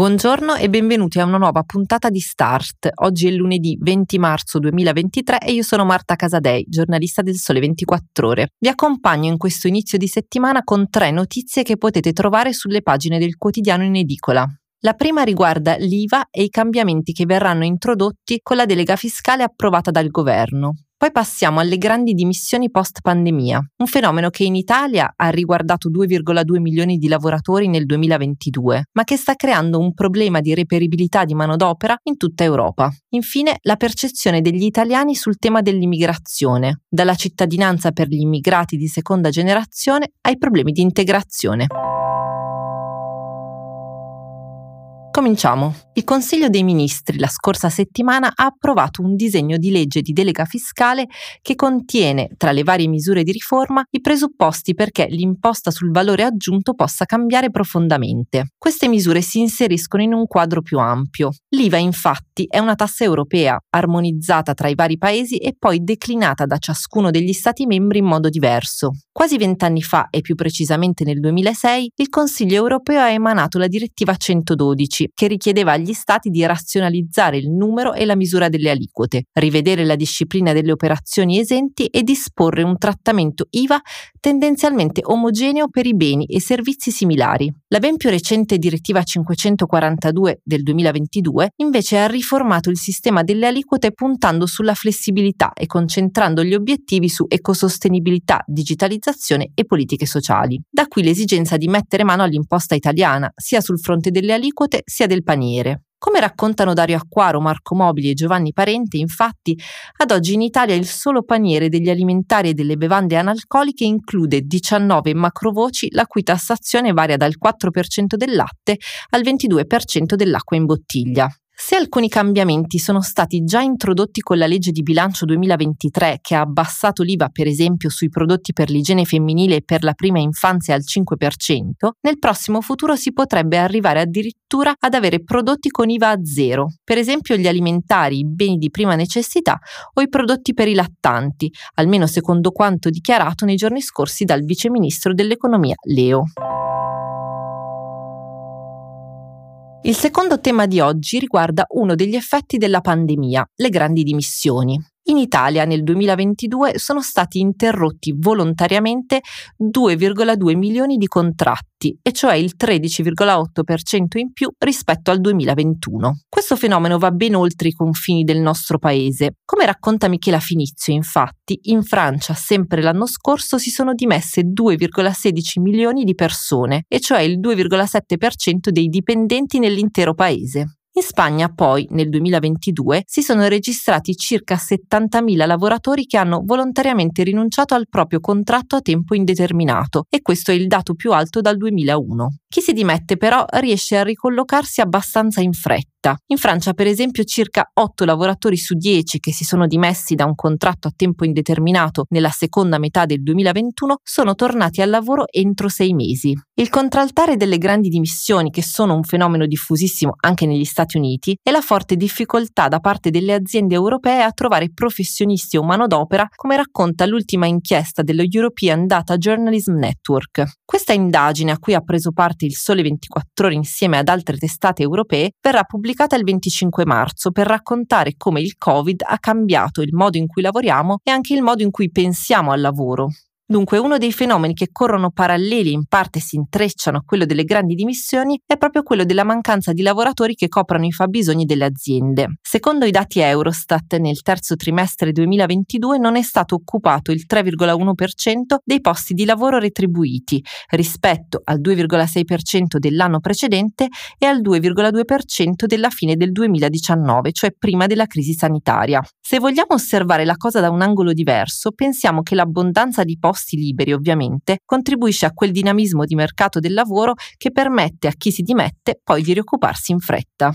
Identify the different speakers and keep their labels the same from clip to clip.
Speaker 1: Buongiorno e benvenuti a una nuova puntata di Start. Oggi è lunedì 20 marzo 2023 e io sono Marta Casadei, giornalista del Sole 24 Ore. Vi accompagno in questo inizio di settimana con tre notizie che potete trovare sulle pagine del quotidiano in edicola. La prima riguarda l'IVA e i cambiamenti che verranno introdotti con la delega fiscale approvata dal governo. Poi passiamo alle grandi dimissioni post pandemia, un fenomeno che in Italia ha riguardato 2,2 milioni di lavoratori nel 2022, ma che sta creando un problema di reperibilità di manodopera in tutta Europa. Infine, la percezione degli italiani sul tema dell'immigrazione, dalla cittadinanza per gli immigrati di seconda generazione ai problemi di integrazione. Cominciamo. Il Consiglio dei Ministri la scorsa settimana ha approvato un disegno di legge di delega fiscale che contiene, tra le varie misure di riforma, i presupposti perché l'imposta sul valore aggiunto possa cambiare profondamente. Queste misure si inseriscono in un quadro più ampio. L'IVA, infatti, è una tassa europea, armonizzata tra i vari paesi e poi declinata da ciascuno degli Stati membri in modo diverso. Quasi vent'anni fa, e più precisamente nel 2006, il Consiglio europeo ha emanato la direttiva 112 che richiedeva agli Stati di razionalizzare il numero e la misura delle aliquote, rivedere la disciplina delle operazioni esenti e disporre un trattamento IVA tendenzialmente omogeneo per i beni e servizi similari. La ben più recente direttiva 542 del 2022 invece ha riformato il sistema delle aliquote puntando sulla flessibilità e concentrando gli obiettivi su ecosostenibilità, digitalizzazione e politiche sociali. Da qui l'esigenza di mettere mano all'imposta italiana, sia sul fronte delle aliquote sia del paniere. Come raccontano Dario Acquaro, Marco Mobili e Giovanni Parente, infatti, ad oggi in Italia il solo paniere degli alimentari e delle bevande analcoliche include 19 macrovoci la cui tassazione varia dal 4% del latte al 22% dell'acqua in bottiglia. Se alcuni cambiamenti sono stati già introdotti con la legge di bilancio 2023 che ha abbassato l'IVA per esempio sui prodotti per l'igiene femminile e per la prima infanzia al 5%, nel prossimo futuro si potrebbe arrivare addirittura ad avere prodotti con IVA a zero, per esempio gli alimentari, i beni di prima necessità o i prodotti per i lattanti, almeno secondo quanto dichiarato nei giorni scorsi dal vice ministro dell'economia Leo. Il secondo tema di oggi riguarda uno degli effetti della pandemia, le grandi dimissioni. In Italia nel 2022 sono stati interrotti volontariamente 2,2 milioni di contratti, e cioè il 13,8% in più rispetto al 2021. Questo fenomeno va ben oltre i confini del nostro paese. Come racconta Michela Finizio, infatti, in Francia sempre l'anno scorso si sono dimesse 2,16 milioni di persone, e cioè il 2,7% dei dipendenti nell'intero paese. In Spagna poi, nel 2022, si sono registrati circa 70.000 lavoratori che hanno volontariamente rinunciato al proprio contratto a tempo indeterminato e questo è il dato più alto dal 2001. Chi si dimette però riesce a ricollocarsi abbastanza in fretta. In Francia, per esempio, circa 8 lavoratori su 10 che si sono dimessi da un contratto a tempo indeterminato nella seconda metà del 2021 sono tornati al lavoro entro sei mesi. Il contraltare delle grandi dimissioni, che sono un fenomeno diffusissimo anche negli Stati Uniti, è la forte difficoltà da parte delle aziende europee a trovare professionisti o manodopera, come racconta l'ultima inchiesta dello European Data Journalism Network. Questa indagine, a cui ha preso parte il Sole 24 ore insieme ad altre testate europee, verrà pubblicata il 25 marzo per raccontare come il Covid ha cambiato il modo in cui lavoriamo e anche il modo in cui pensiamo al lavoro. Dunque uno dei fenomeni che corrono paralleli e in parte si intrecciano a quello delle grandi dimissioni è proprio quello della mancanza di lavoratori che coprano i fabbisogni delle aziende. Secondo i dati Eurostat, nel terzo trimestre 2022 non è stato occupato il 3,1% dei posti di lavoro retribuiti rispetto al 2,6% dell'anno precedente e al 2,2% della fine del 2019, cioè prima della crisi sanitaria. Se vogliamo osservare la cosa da un angolo diverso, pensiamo che l'abbondanza di posti posti liberi ovviamente, contribuisce a quel dinamismo di mercato del lavoro che permette a chi si dimette poi di rioccuparsi in fretta.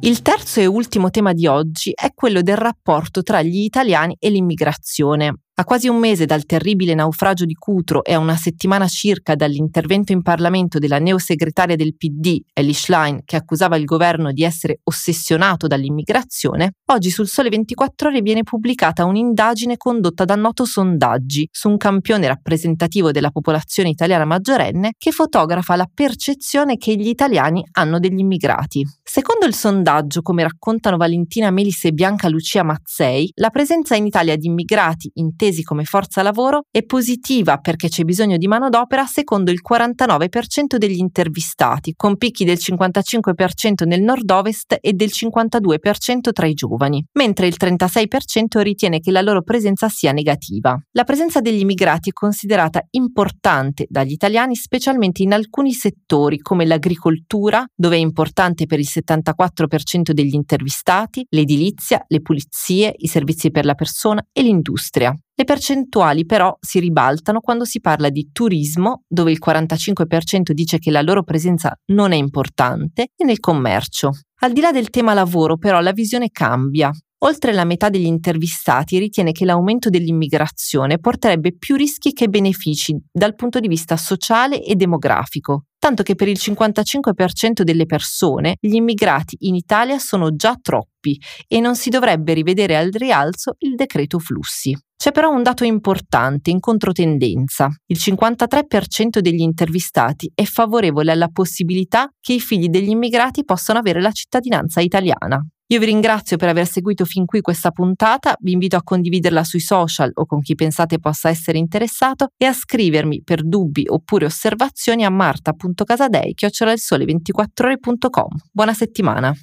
Speaker 1: Il terzo e ultimo tema di oggi è quello del rapporto tra gli italiani e l'immigrazione. A quasi un mese dal terribile naufragio di Cutro e a una settimana circa dall'intervento in Parlamento della neosegretaria del PD, Ellie Schlein, che accusava il governo di essere ossessionato dall'immigrazione, oggi sul Sole 24 Ore viene pubblicata un'indagine condotta da Noto Sondaggi su un campione rappresentativo della popolazione italiana maggiorenne che fotografa la percezione che gli italiani hanno degli immigrati. Secondo il sondaggio, come raccontano Valentina Melis e Bianca Lucia Mazzei, la presenza in Italia di immigrati intesi intesi come forza lavoro è positiva perché c'è bisogno di manodopera secondo il 49% degli intervistati, con picchi del 55% nel nord-ovest e del 52% tra i giovani, mentre il 36% ritiene che la loro presenza sia negativa. La presenza degli immigrati è considerata importante dagli italiani specialmente in alcuni settori come l'agricoltura, dove è importante per il 74% degli intervistati, l'edilizia, le pulizie, i servizi per la persona e l'industria. Le percentuali però si ribaltano quando si parla di turismo, dove il 45% dice che la loro presenza non è importante, e nel commercio. Al di là del tema lavoro però la visione cambia. Oltre la metà degli intervistati ritiene che l'aumento dell'immigrazione porterebbe più rischi che benefici dal punto di vista sociale e demografico, tanto che per il 55% delle persone gli immigrati in Italia sono già troppi e non si dovrebbe rivedere al rialzo il decreto flussi. C'è però un dato importante in controtendenza. Il 53% degli intervistati è favorevole alla possibilità che i figli degli immigrati possano avere la cittadinanza italiana. Io vi ringrazio per aver seguito fin qui questa puntata, vi invito a condividerla sui social o con chi pensate possa essere interessato e a scrivermi per dubbi oppure osservazioni a marta.casadei-24ore.com. Buona settimana!